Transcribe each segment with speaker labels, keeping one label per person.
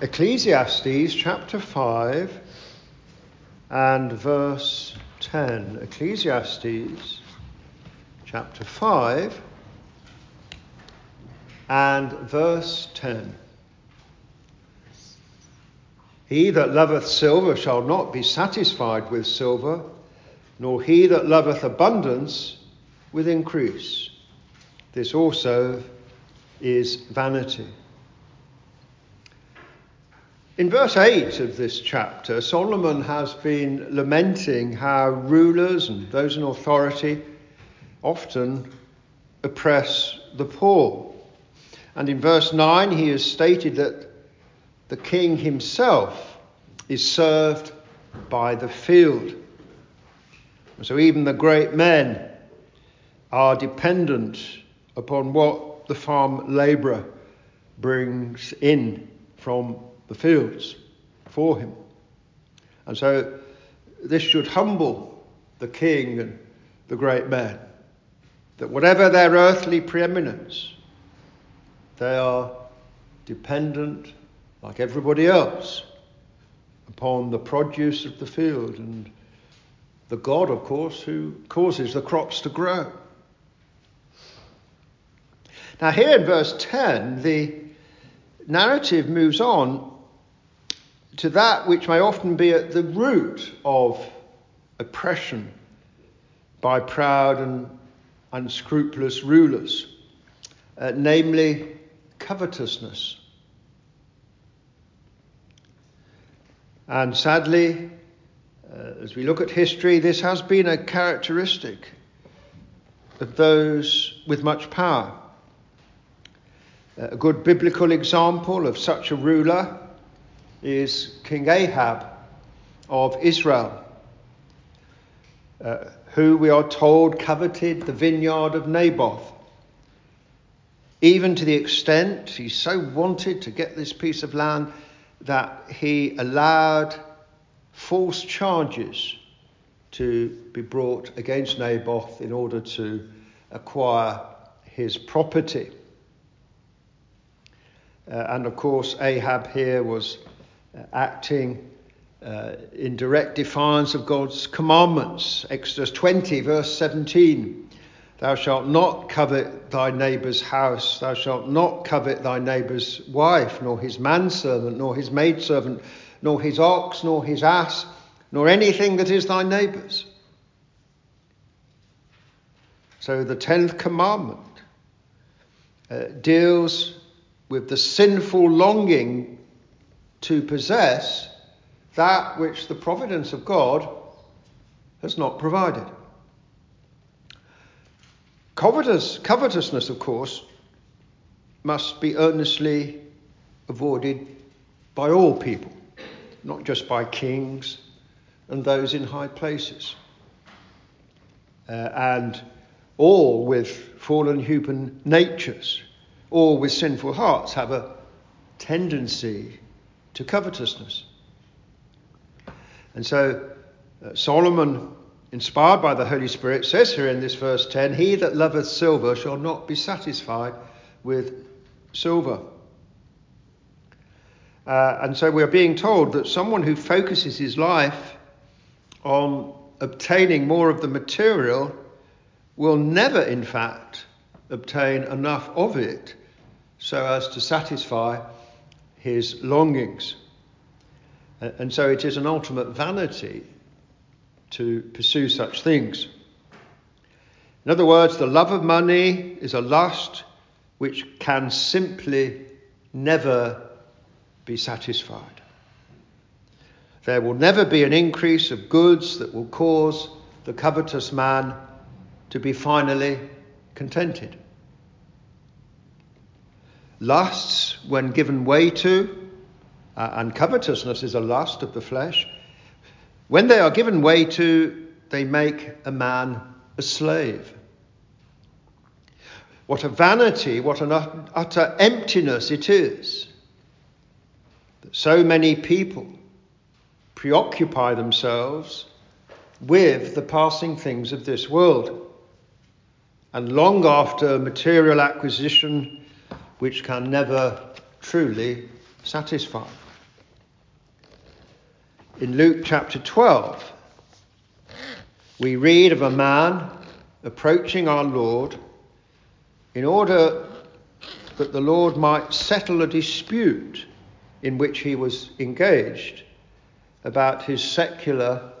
Speaker 1: Ecclesiastes chapter 5 and verse 10. Ecclesiastes chapter 5 and verse 10. He that loveth silver shall not be satisfied with silver, nor he that loveth abundance with increase. This also is vanity. In verse 8 of this chapter, Solomon has been lamenting how rulers and those in authority often oppress the poor. And in verse 9, he has stated that the king himself is served by the field. So even the great men are dependent upon what the farm labourer brings in from the fields for him. And so this should humble the king and the great men, that whatever their earthly preeminence, they are dependent, like everybody else, upon the produce of the field and the God, of course, who causes the crops to grow. Now, here in verse 10, the narrative moves on to that which may often be at the root of oppression by proud and unscrupulous rulers, uh, namely covetousness. And sadly, uh, as we look at history, this has been a characteristic of those with much power. A good biblical example of such a ruler is King Ahab of Israel, uh, who we are told coveted the vineyard of Naboth, even to the extent he so wanted to get this piece of land that he allowed false charges to be brought against Naboth in order to acquire his property. Uh, and of course, Ahab here was acting uh, in direct defiance of God's commandments. Exodus 20, verse 17. Thou shalt not covet thy neighbour's house, thou shalt not covet thy neighbour's wife, nor his manservant, nor his maidservant, nor his ox, nor his ass, nor anything that is thy neighbour's. So the tenth commandment uh, deals with the sinful longing to possess that which the providence of God has not provided. Covetous, covetousness, of course, must be earnestly avoided by all people, not just by kings and those in high places. Uh, and all with fallen human natures, all with sinful hearts, have a tendency to covetousness. And so uh, Solomon, inspired by the Holy Spirit, says here in this verse 10 He that loveth silver shall not be satisfied with silver. Uh, and so we're being told that someone who focuses his life on obtaining more of the material will never, in fact, obtain enough of it so as to satisfy his longings. And so it is an ultimate vanity to pursue such things. In other words, the love of money is a lust which can simply never be satisfied. There will never be an increase of goods that will cause the covetous man to be finally contented. Lusts, when given way to, uh, and covetousness is a lust of the flesh, when they are given way to, they make a man a slave. What a vanity, what an utter emptiness it is that so many people preoccupy themselves with the passing things of this world. And long after material acquisition which can never truly satisfy. In Luke chapter 12, we read of a man approaching our Lord in order that the Lord might settle a dispute in which he was engaged about his secular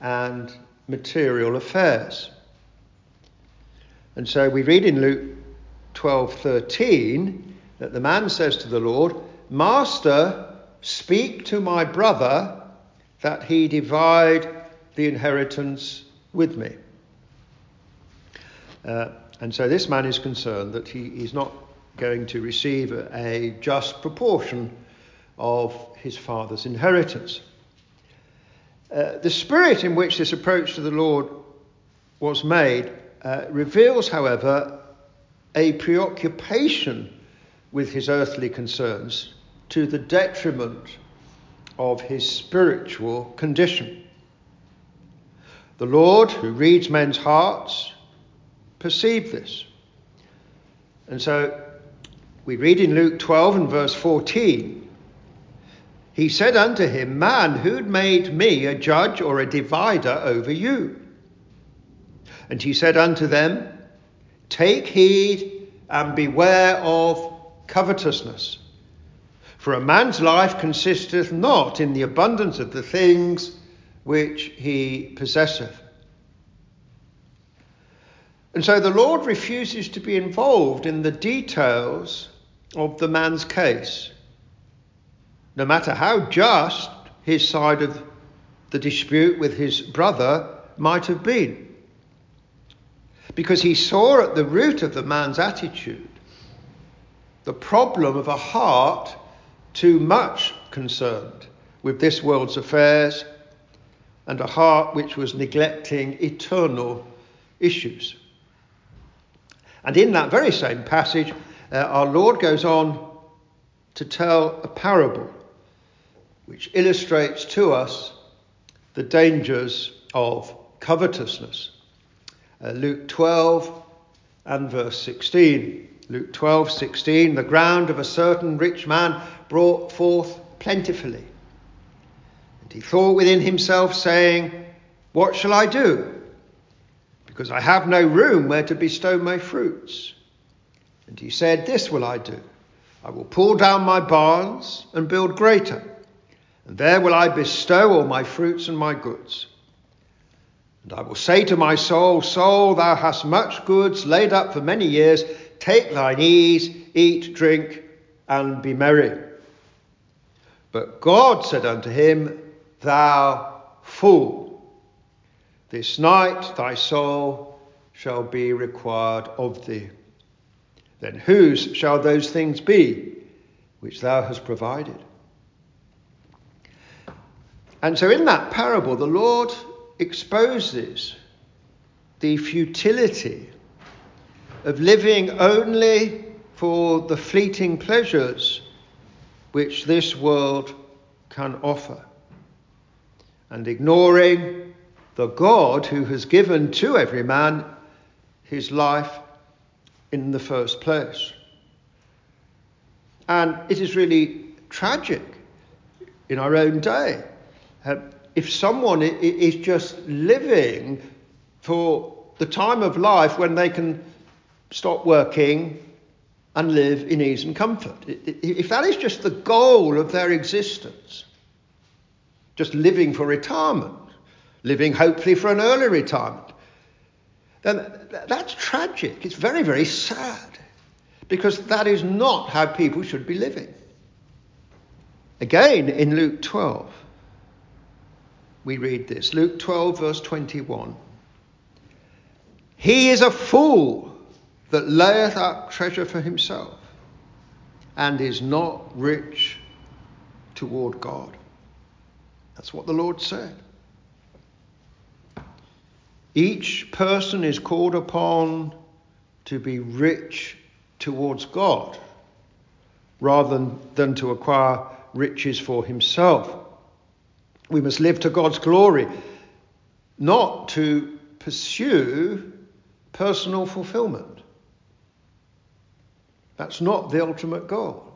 Speaker 1: and material affairs. And so we read in Luke 12:13 that the man says to the Lord, "Master, speak to my brother that he divide the inheritance with me." Uh, and so this man is concerned that he is not going to receive a, just proportion of his father's inheritance. Uh, the spirit in which this approach to the Lord was made uh, reveals, however, a preoccupation with his earthly concerns to the detriment of his spiritual condition. The Lord, who reads men's hearts, perceived this. And so we read in Luke 12 and verse 14 He said unto him, Man, who'd made me a judge or a divider over you? And he said unto them, Take heed and beware of covetousness. For a man's life consisteth not in the abundance of the things which he possesseth. And so the Lord refuses to be involved in the details of the man's case, no matter how just his side of the dispute with his brother might have been. Because he saw at the root of the man's attitude the problem of a heart too much concerned with this world's affairs and a heart which was neglecting eternal issues. And in that very same passage, uh, our Lord goes on to tell a parable which illustrates to us the dangers of covetousness. Uh, Luke 12 and verse 16. Luke 12, 16. The ground of a certain rich man brought forth plentifully. And he thought within himself, saying, What shall I do? Because I have no room where to bestow my fruits. And he said, This will I do. I will pull down my barns and build greater, and there will I bestow all my fruits and my goods. And I will say to my soul, Soul, thou hast much goods laid up for many years. Take thine ease, eat, drink, and be merry. But God said unto him, Thou fool, this night thy soul shall be required of thee. Then whose shall those things be which thou hast provided? And so in that parable, the Lord exposes the futility of living only for the fleeting pleasures which this world can offer, and ignoring the God who has given to every man his life in the first place. And it is really tragic in our own day. Uh, if someone is just living for the time of life when they can stop working and live in ease and comfort, if that is just the goal of their existence, just living for retirement, living hopefully for an early retirement, then that's tragic. It's very, very sad because that is not how people should be living. Again, in Luke 12, we read this Luke 12, verse 21. He is a fool that layeth up treasure for himself and is not rich toward God. That's what the Lord said. Each person is called upon to be rich towards God rather than, than to acquire riches for himself. We must live to God's glory, not to pursue personal fulfillment. That's not the ultimate goal.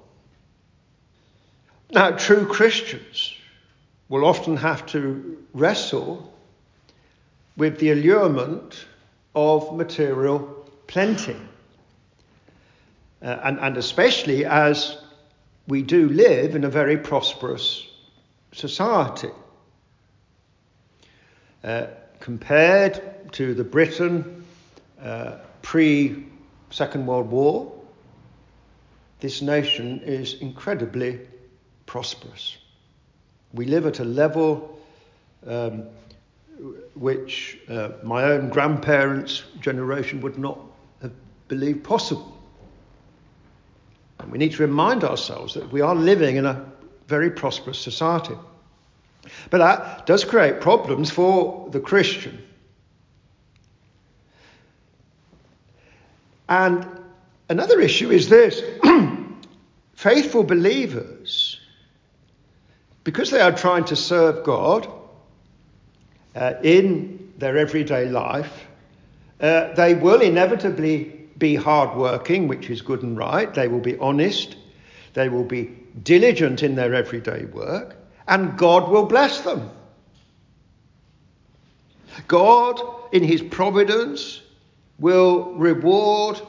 Speaker 1: Now, true Christians will often have to wrestle with the allurement of material plenty. Uh, and, and especially as we do live in a very prosperous society. Uh, compared to the Britain uh, pre Second World War, this nation is incredibly prosperous. We live at a level um, which uh, my own grandparents' generation would not have believed possible. And we need to remind ourselves that we are living in a very prosperous society. But that does create problems for the Christian. And another issue is this faithful believers, because they are trying to serve God uh, in their everyday life, uh, they will inevitably be hardworking, which is good and right. They will be honest. They will be diligent in their everyday work and God will bless them. God, in His providence, will reward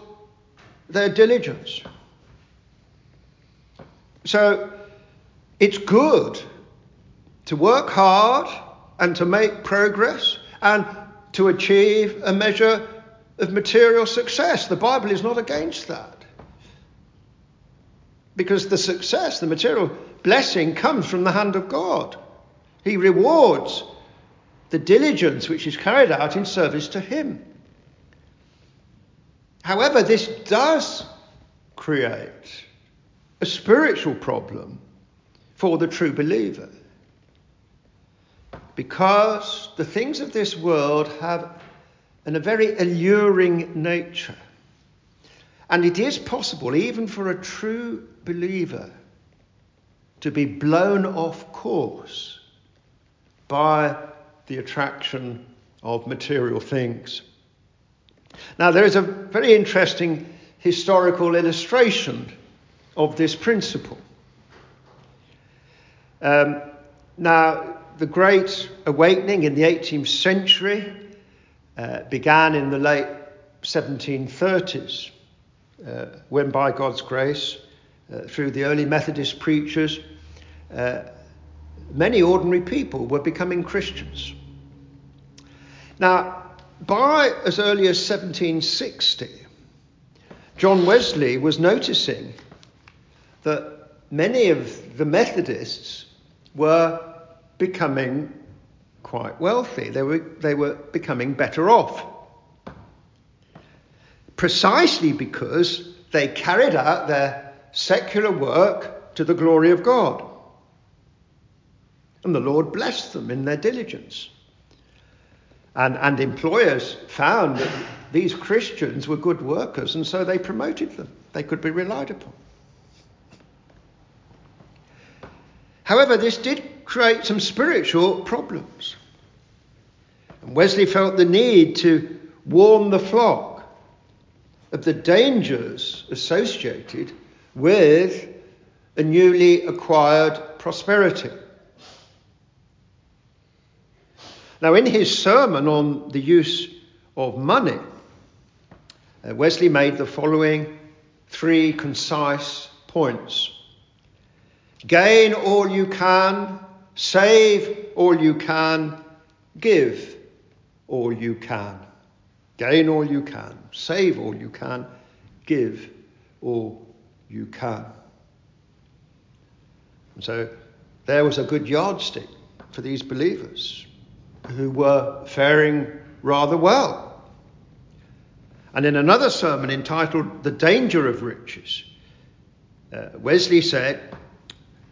Speaker 1: their diligence. So it's good to work hard and to make progress and to achieve a measure of material success. The Bible is not against that. Because the success, the material blessing comes from the hand of God. He rewards the diligence which is carried out in service to Him. However, this does create a spiritual problem for the true believer. Because the things of this world have an, a very alluring nature. And it is possible, even for a true believer, to be blown off course by the attraction of material things. Now, there is a very interesting historical illustration of this principle. Um, now, the Great Awakening in the 18th century uh, began in the late 1730s, uh, when by God's grace, uh, through the early Methodist preachers, uh, many ordinary people were becoming Christians. Now, by as early as 1760, John Wesley was noticing that many of the Methodists were becoming quite wealthy. They were, they were becoming better off. Precisely because they carried out their secular work to the glory of God. And the Lord blessed them in their diligence. And, and employers found that these Christians were good workers, and so they promoted them. They could be relied upon. However, this did create some spiritual problems. And Wesley felt the need to warn the flock of the dangers associated with a newly acquired prosperity. Now, in his sermon on the use of money, uh, Wesley made the following three concise points Gain all you can, save all you can, give all you can. Gain all you can, save all you can, give all you can. And so there was a good yardstick for these believers who were faring rather well. And in another sermon entitled The Danger of Riches, uh, Wesley said,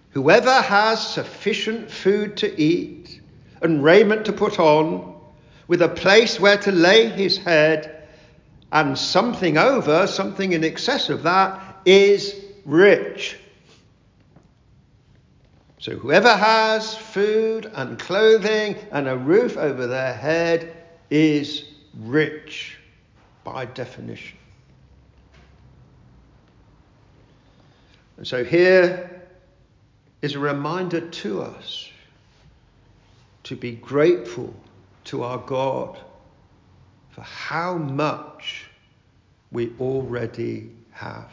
Speaker 1: Whoever has sufficient food to eat and raiment to put on, with a place where to lay his head, and something over, something in excess of that, is rich. So whoever has food and clothing and a roof over their head is rich by definition. And so here is a reminder to us to be grateful to our God for how much we already have.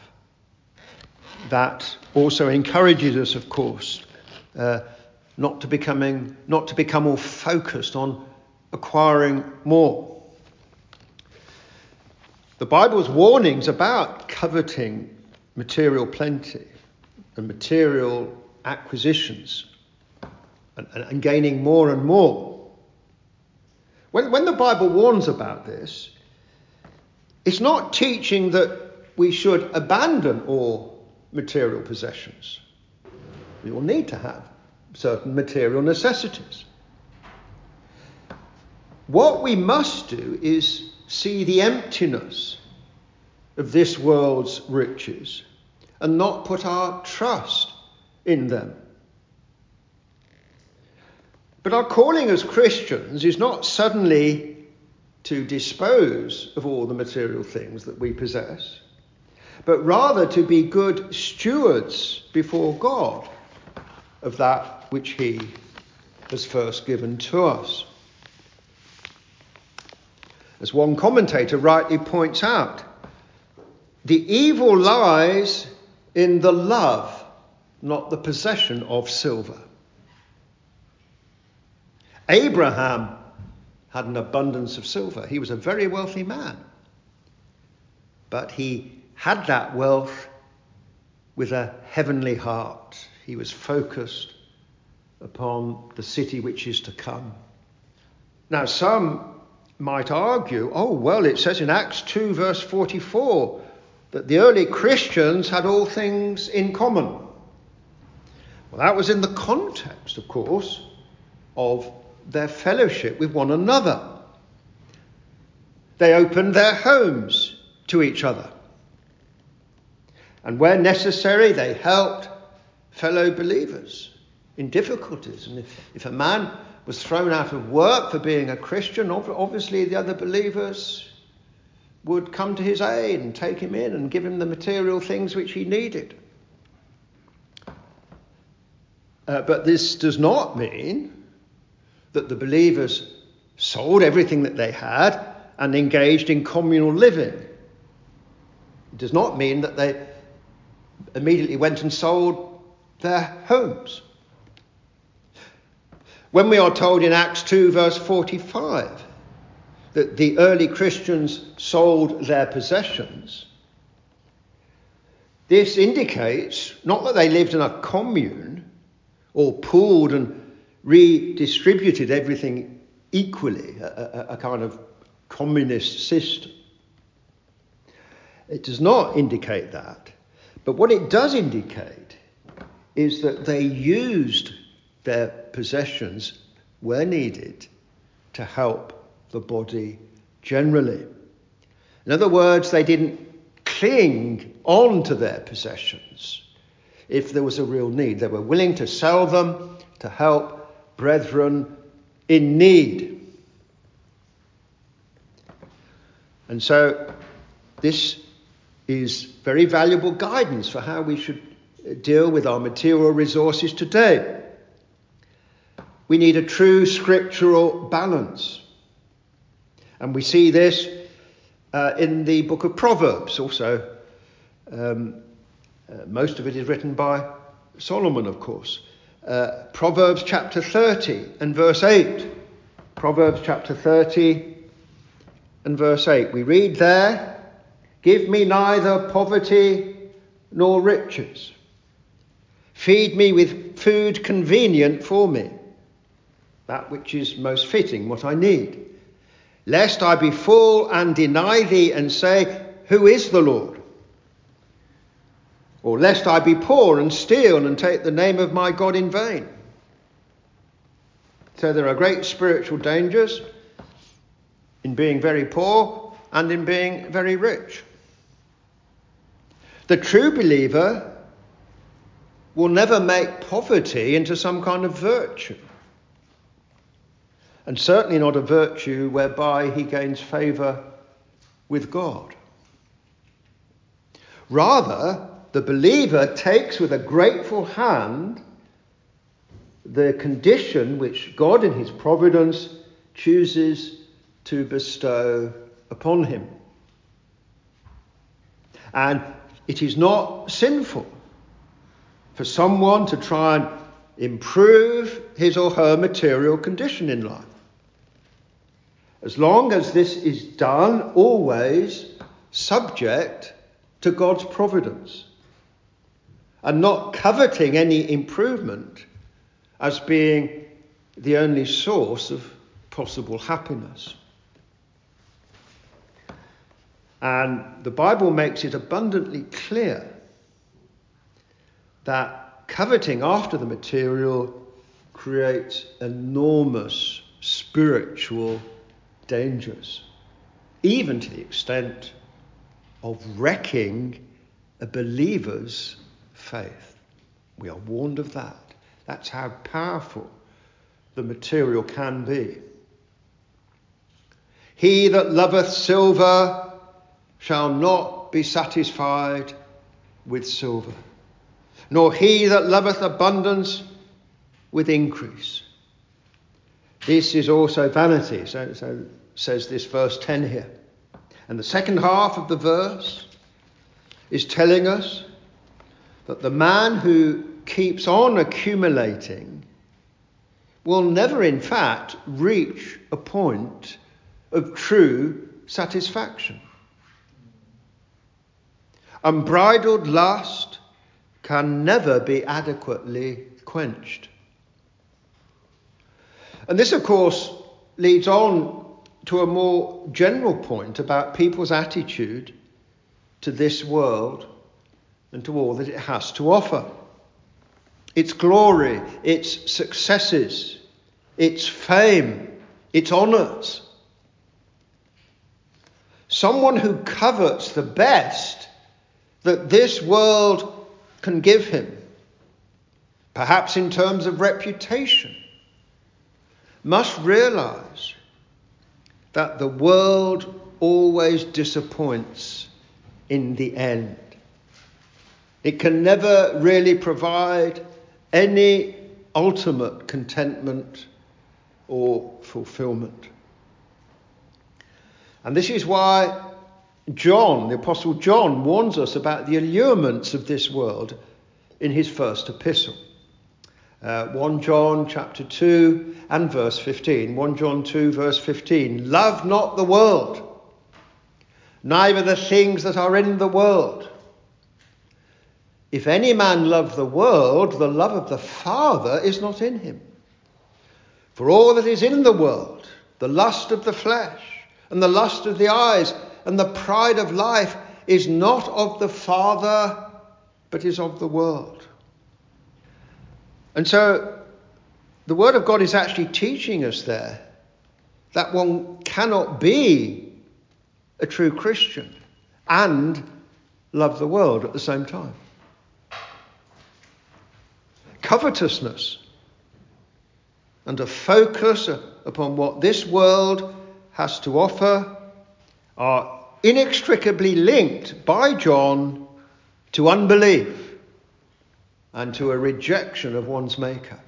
Speaker 1: That also encourages us, of course, uh, not to becoming not to become more focused on acquiring more. The Bible's warnings about coveting material plenty and material acquisitions and, and, and gaining more and more. When, when the Bible warns about this, it's not teaching that we should abandon all material possessions. We will need to have certain material necessities. What we must do is see the emptiness of this world's riches and not put our trust in them. But our calling as Christians is not suddenly to dispose of all the material things that we possess, but rather to be good stewards before God of that which He has first given to us. As one commentator rightly points out, the evil lies in the love, not the possession of silver. Abraham had an abundance of silver. He was a very wealthy man. But he had that wealth with a heavenly heart. He was focused upon the city which is to come. Now, some might argue, oh, well, it says in Acts 2, verse 44, that the early Christians had all things in common. Well, that was in the context, of course, of their fellowship with one another. They opened their homes to each other. And where necessary, they helped fellow believers in difficulties. And if, if a man was thrown out of work for being a Christian, obviously the other believers would come to his aid and take him in and give him the material things which he needed. Uh, but this does not mean that the believers sold everything that they had and engaged in communal living. It does not mean that they immediately went and sold their homes. When we are told in Acts 2, verse 45, that the early Christians sold their possessions, this indicates not that they lived in a commune or pooled and redistributed everything equally, a, a, a kind of communist system. It does not indicate that. But what it does indicate is that they used their possessions where needed to help the body generally. In other words, they didn't cling on to their possessions if there was a real need. They were willing to sell them to help brethren in need. And so, this is very valuable guidance for how we should deal with our material resources today. We need a true scriptural balance. And we see this uh, in the book of Proverbs also. Um, uh, most of it is written by Solomon, of course. Uh, Proverbs chapter 30 and verse 8. Proverbs chapter 30 and verse 8. We read there Give me neither poverty nor riches. Feed me with food convenient for me that which is most fitting, what I need. Lest I be full and deny thee and say, Who is the Lord? Or lest I be poor and steal and take the name of my God in vain. So there are great spiritual dangers in being very poor and in being very rich. The true believer will never make poverty into some kind of virtue and certainly not a virtue whereby he gains favour with God. Rather, the believer takes with a grateful hand the condition which God in his providence chooses to bestow upon him. And it is not sinful for someone to try and improve his or her material condition in life. As long as this is done always subject to God's providence and not coveting any improvement as being the only source of possible happiness. And the Bible makes it abundantly clear that coveting after the material creates enormous spiritual dangers, even to the extent of wrecking a believer's faith. We are warned of that. That's how powerful the material can be. He that loveth silver shall not be satisfied with silver, nor he that loveth abundance with increase. This is also vanity, so, so says this verse 10 here. And the second half of the verse is telling us that the man who keeps on accumulating will never, in fact, reach a point of true satisfaction. Unbridled lust can never be adequately quenched. And this, of course, leads on to a more general point about people's attitude to this world and to all that it has to offer. Its glory, its successes, its fame, its honours. Someone who covets the best that this world can give him, perhaps in terms of reputation, must realize that the world always disappoints in the end. It can never really provide any ultimate contentment or fulfillment. And this is why John, the Apostle John, warns us about the allurements of this world in his first epistle. Uh, 1 John chapter 2 and verse 15. 1 John 2 verse 15. Love not the world, neither the things that are in the world. If any man love the world, the love of the Father is not in him. For all that is in the world, the lust of the flesh, and the lust of the eyes, and the pride of life, is not of the Father, but is of the world. And so the Word of God is actually teaching us there that one cannot be a true Christian and love the world at the same time. Covetousness and a focus upon what this world has to offer are inextricably linked by John to unbelief and to a rejection of one's Maker.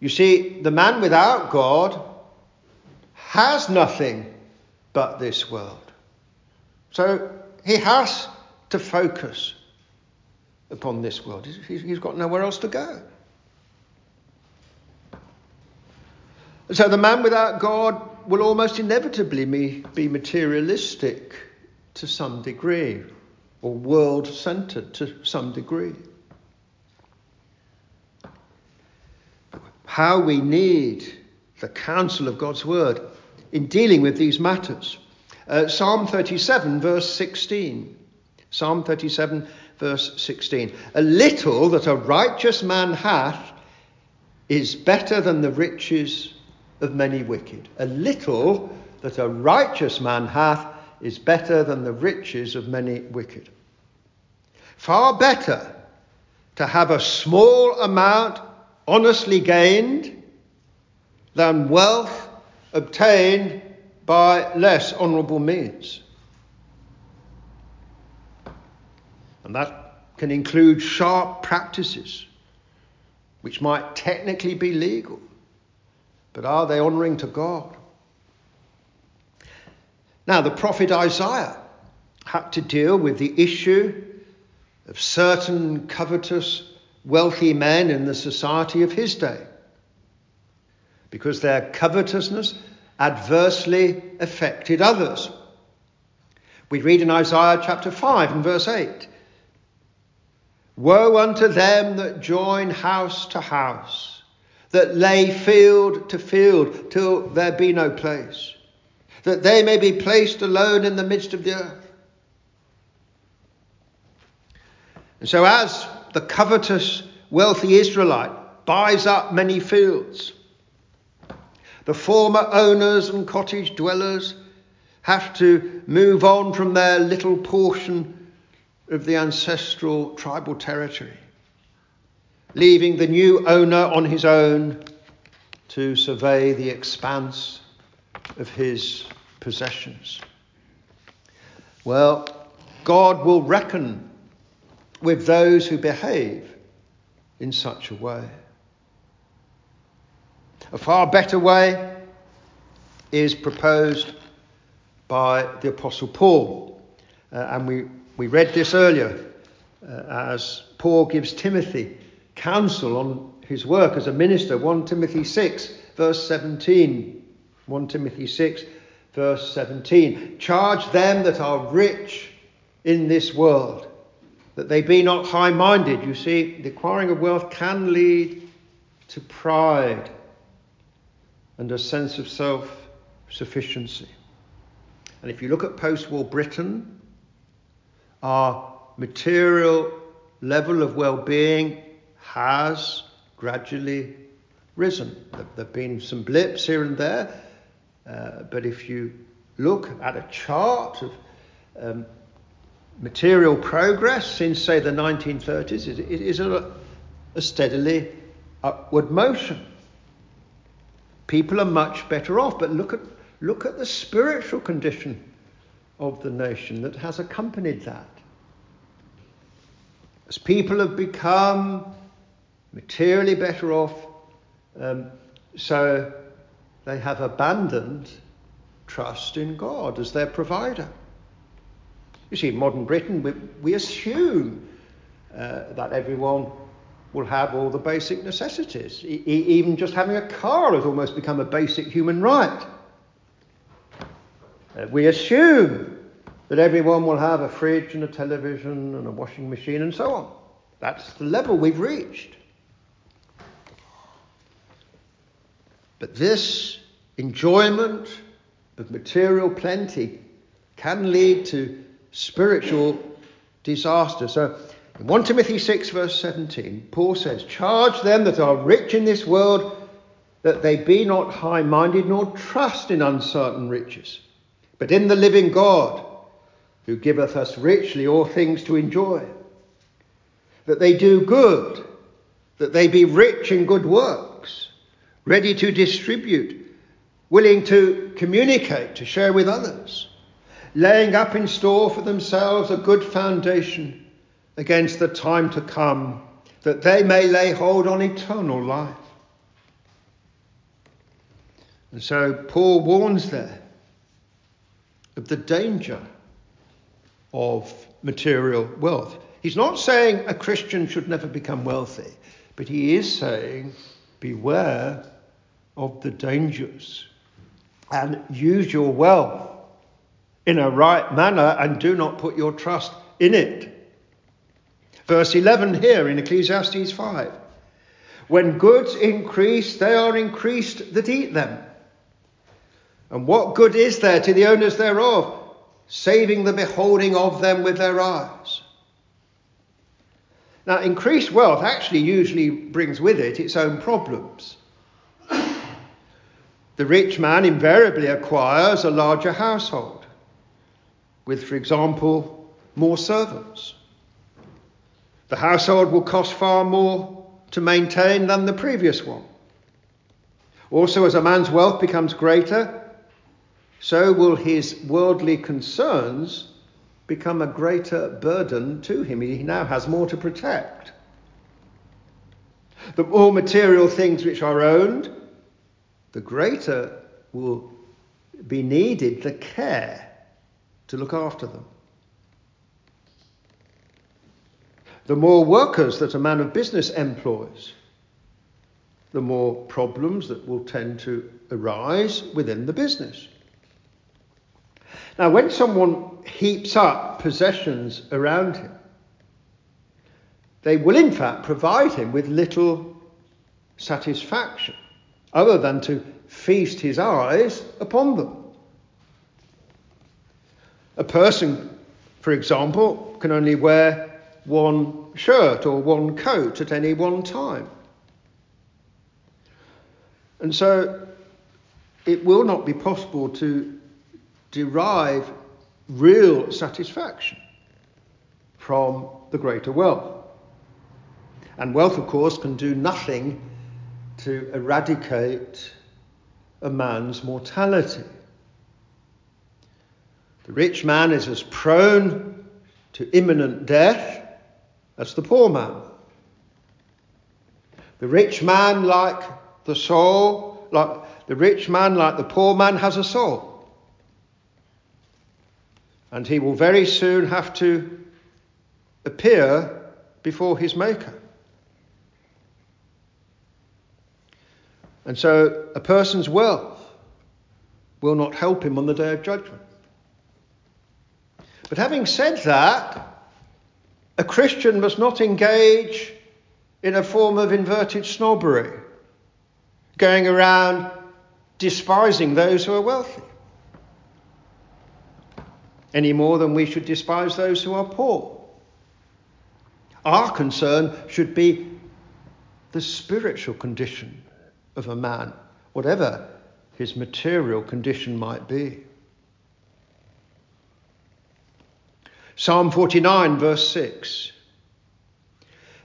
Speaker 1: You see, the man without God has nothing but this world. So he has to focus upon this world. He's got nowhere else to go. So the man without God will almost inevitably be materialistic to some degree or world centered to some degree. How we need the counsel of God's word in dealing with these matters. Uh, Psalm 37, verse 16. Psalm 37, verse 16. A little that a righteous man hath is better than the riches of many wicked. A little that a righteous man hath is better than the riches of many wicked. Far better to have a small amount honestly gained than wealth obtained by less honourable means. And that can include sharp practices which might technically be legal, but are they honouring to God? Now, the prophet Isaiah had to deal with the issue of certain covetous, wealthy men in the society of his day, because their covetousness adversely affected others. We read in Isaiah chapter 5 and verse 8 Woe unto them that join house to house, that lay field to field till there be no place, that they may be placed alone in the midst of the earth. And so, as the covetous, wealthy Israelite buys up many fields, the former owners and cottage dwellers have to move on from their little portion of the ancestral tribal territory, leaving the new owner on his own to survey the expanse of his possessions. Well, God will reckon with those who behave in such a way. A far better way is proposed by the Apostle Paul. Uh, and we, we read this earlier uh, as Paul gives Timothy counsel on his work as a minister. 1 Timothy 6, verse 17. 1 Timothy 6, verse 17. Charge them that are rich in this world, that they be not high minded. You see, the acquiring of wealth can lead to pride and a sense of self sufficiency. And if you look at post war Britain, our material level of well being has gradually risen. There have been some blips here and there, uh, but if you look at a chart of um, material progress since, say, the 1930s, it, it is a, a steadily upward motion. People are much better off, but look at Look at the spiritual condition of the nation that has accompanied that. As people have become materially better off, um, so they have abandoned trust in God as their provider. You see, in modern Britain, we, we assume uh, that everyone will have all the basic necessities. E- even just having a car has almost become a basic human right. Uh, we assume that everyone will have a fridge and a television and a washing machine and so on. That's the level we've reached. But this enjoyment of material plenty can lead to spiritual disaster. So in 1 Timothy 6, verse 17, Paul says, Charge them that are rich in this world that they be not high minded nor trust in uncertain riches but in the living God, who giveth us richly all things to enjoy. That they do good, that they be rich in good works, ready to distribute, willing to communicate, to share with others, laying up in store for themselves a good foundation against the time to come, that they may lay hold on eternal life. And so Paul warns there of the danger of material wealth. He's not saying a Christian should never become wealthy, but he is saying beware of the dangers and use your wealth in a right manner and do not put your trust in it. Verse 11 here in Ecclesiastes 5 When goods increase, they are increased that eat them. And what good is there to the owners thereof, saving the beholding of them with their eyes? Now, increased wealth actually usually brings with it its own problems. The rich man invariably acquires a larger household, with, for example, more servants. The household will cost far more to maintain than the previous one. Also, as a man's wealth becomes greater, so will his worldly concerns become a greater burden to him. He now has more to protect. The more material things which are owned, the greater will be needed the care to look after them. The more workers that a man of business employs, the more problems that will tend to arise within the business. Now, when someone heaps up possessions around him, they will in fact provide him with little satisfaction other than to feast his eyes upon them. A person, for example, can only wear one shirt or one coat at any one time. And so it will not be possible to derive real satisfaction from the greater wealth. And wealth, of course, can do nothing to eradicate a man's mortality. The rich man is as prone to imminent death as the poor man. The rich man, like the soul, like the rich man, like the poor man, has a soul. And he will very soon have to appear before his Maker. And so a person's wealth will not help him on the day of judgment. But having said that, a Christian must not engage in a form of inverted snobbery, going around despising those who are wealthy, any more than we should despise those who are poor. Our concern should be the spiritual condition of a man, whatever his material condition might be. Psalm 49, verse 6.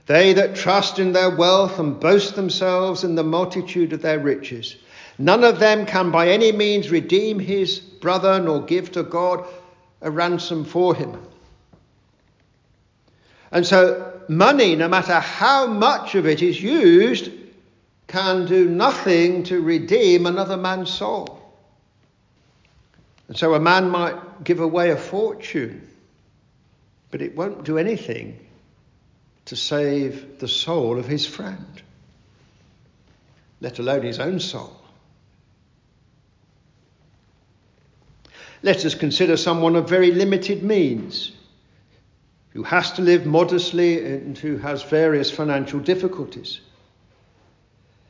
Speaker 1: They that trust in their wealth and boast themselves in the multitude of their riches, none of them can by any means redeem his brother nor give to God a ransom for him. And so, money, no matter how much of it is used, can do nothing to redeem another man's soul. And so, a man might give away a fortune but it won't do anything to save the soul of his friend, let alone his own soul. Let us consider someone of very limited means who has to live modestly and who has various financial difficulties.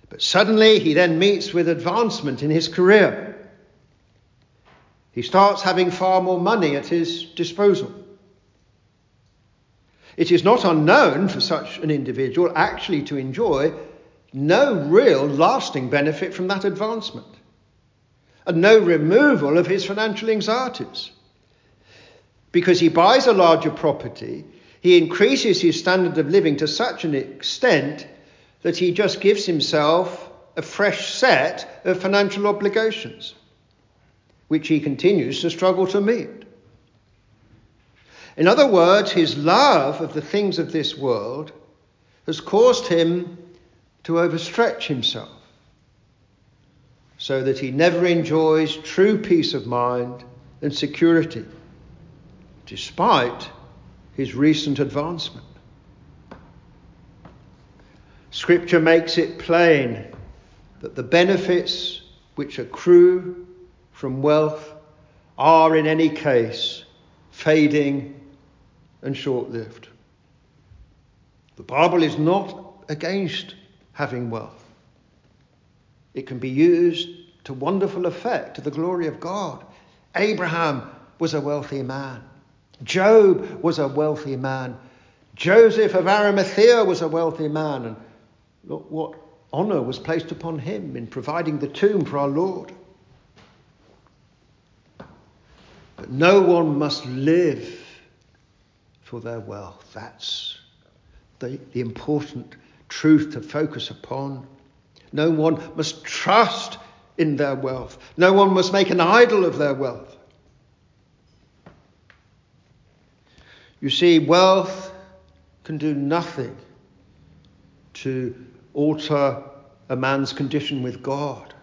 Speaker 1: But suddenly he then meets with advancement in his career. He starts having far more money at his disposal. It is not unknown for such an individual actually to enjoy no real lasting benefit from that advancement and no removal of his financial anxieties. Because he buys a larger property, he increases his standard of living to such an extent that he just gives himself a fresh set of financial obligations, which he continues to struggle to meet. In other words, his love of the things of this world has caused him to overstretch himself so that he never enjoys true peace of mind and security, despite his recent advancement. Scripture makes it plain that the benefits which accrue from wealth are in any case fading and short lived. The Bible is not against having wealth, it can be used to wonderful effect to the glory of God. Abraham was a wealthy man, Job was a wealthy man, Joseph of Arimathea was a wealthy man, and look what honour was placed upon him in providing the tomb for our Lord. But no one must live for their wealth. That's the, the important truth to focus upon. No one must trust in their wealth. No one must make an idol of their wealth. You see, wealth can do nothing to alter a man's condition with God.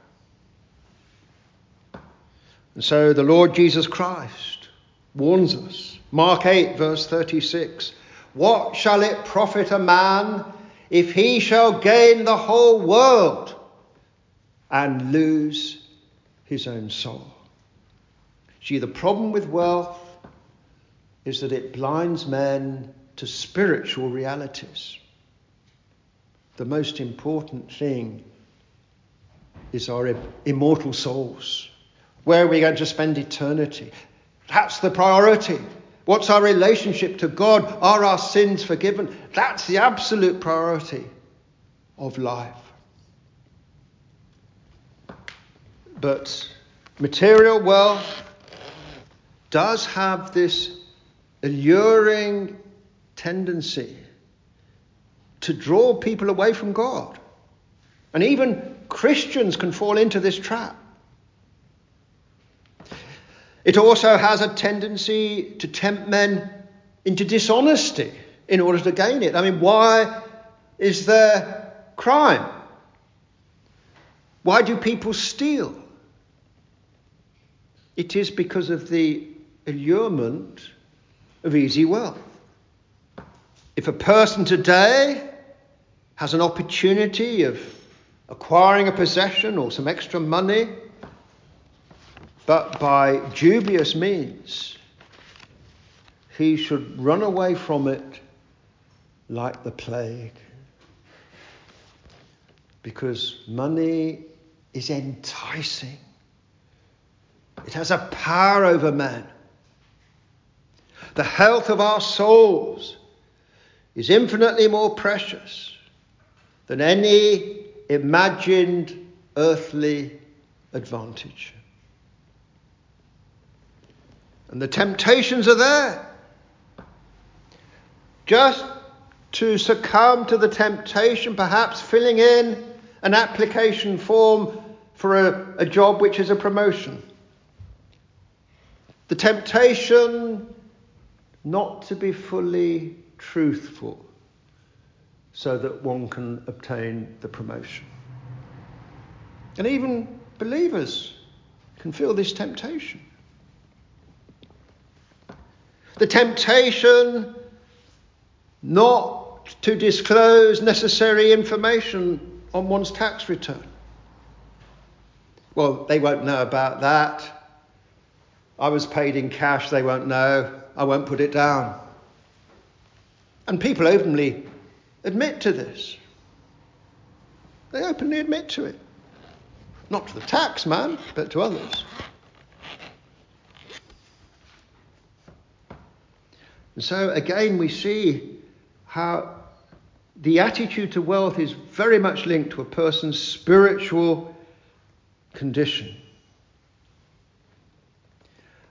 Speaker 1: And so the Lord Jesus Christ warns us. Mark 8, verse 36 What shall it profit a man if he shall gain the whole world and lose his own soul? See, the problem with wealth is that it blinds men to spiritual realities. The most important thing is our immortal souls. Where are we going to spend eternity? That's the priority. What's our relationship to God? Are our sins forgiven? That's the absolute priority of life. But material wealth does have this alluring tendency to draw people away from God. And even Christians can fall into this trap. It also has a tendency to tempt men into dishonesty in order to gain it. I mean, why is there crime? Why do people steal? It is because of the allurement of easy wealth. If a person today has an opportunity of acquiring a possession or some extra money, but by dubious means, he should run away from it like the plague. Because money is enticing, it has a power over man. The health of our souls is infinitely more precious than any imagined earthly advantage. And the temptations are there. Just to succumb to the temptation, perhaps filling in an application form for a, a job which is a promotion. The temptation not to be fully truthful so that one can obtain the promotion. And even believers can feel this temptation. The temptation not to disclose necessary information on one's tax return. Well, they won't know about that. I was paid in cash, they won't know. I won't put it down. And people openly admit to this. They openly admit to it. Not to the tax man, but to others. And so again, we see how the attitude to wealth is very much linked to a person's spiritual condition.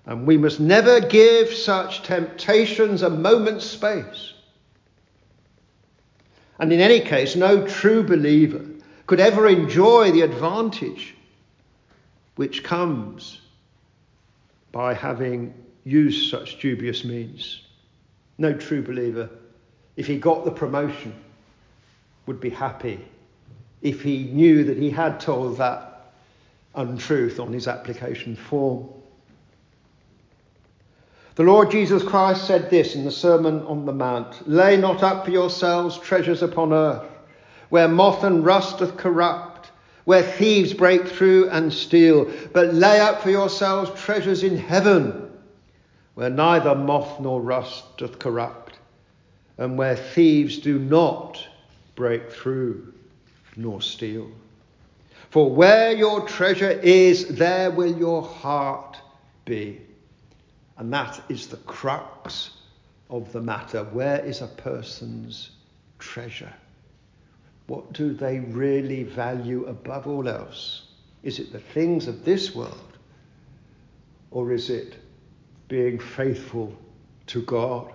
Speaker 1: And we must never give such temptations a moment's space. And in any case, no true believer could ever enjoy the advantage which comes by having used such dubious means. No true believer, if he got the promotion, would be happy if he knew that he had told that untruth on his application form. The Lord Jesus Christ said this in the Sermon on the Mount Lay not up for yourselves treasures upon earth, where moth and rust doth corrupt, where thieves break through and steal, but lay up for yourselves treasures in heaven, where neither moth nor rust doth corrupt, and where thieves do not break through nor steal. For where your treasure is, there will your heart be. And that is the crux of the matter. Where is a person's treasure? What do they really value above all else? Is it the things of this world? Or is it being faithful to God?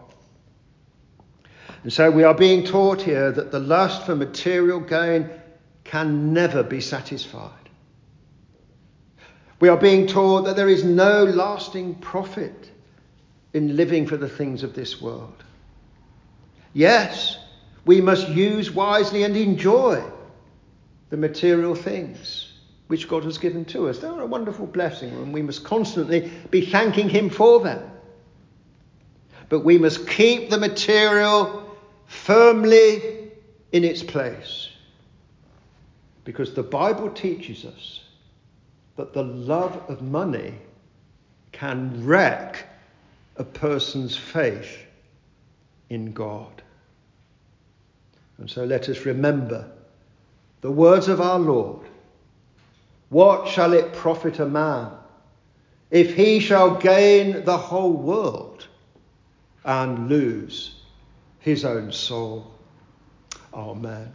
Speaker 1: And so we are being taught here that the lust for material gain can never be satisfied. We are being taught that there is no lasting profit in living for the things of this world. Yes, we must use wisely and enjoy the material things which God has given to us. They're a wonderful blessing, and we must constantly be thanking Him for them. But we must keep the material firmly in its place. Because the Bible teaches us that the love of money can wreck a person's faith in God. And so let us remember the words of our Lord What shall it profit a man if he shall gain the whole world and lose his own soul? Amen.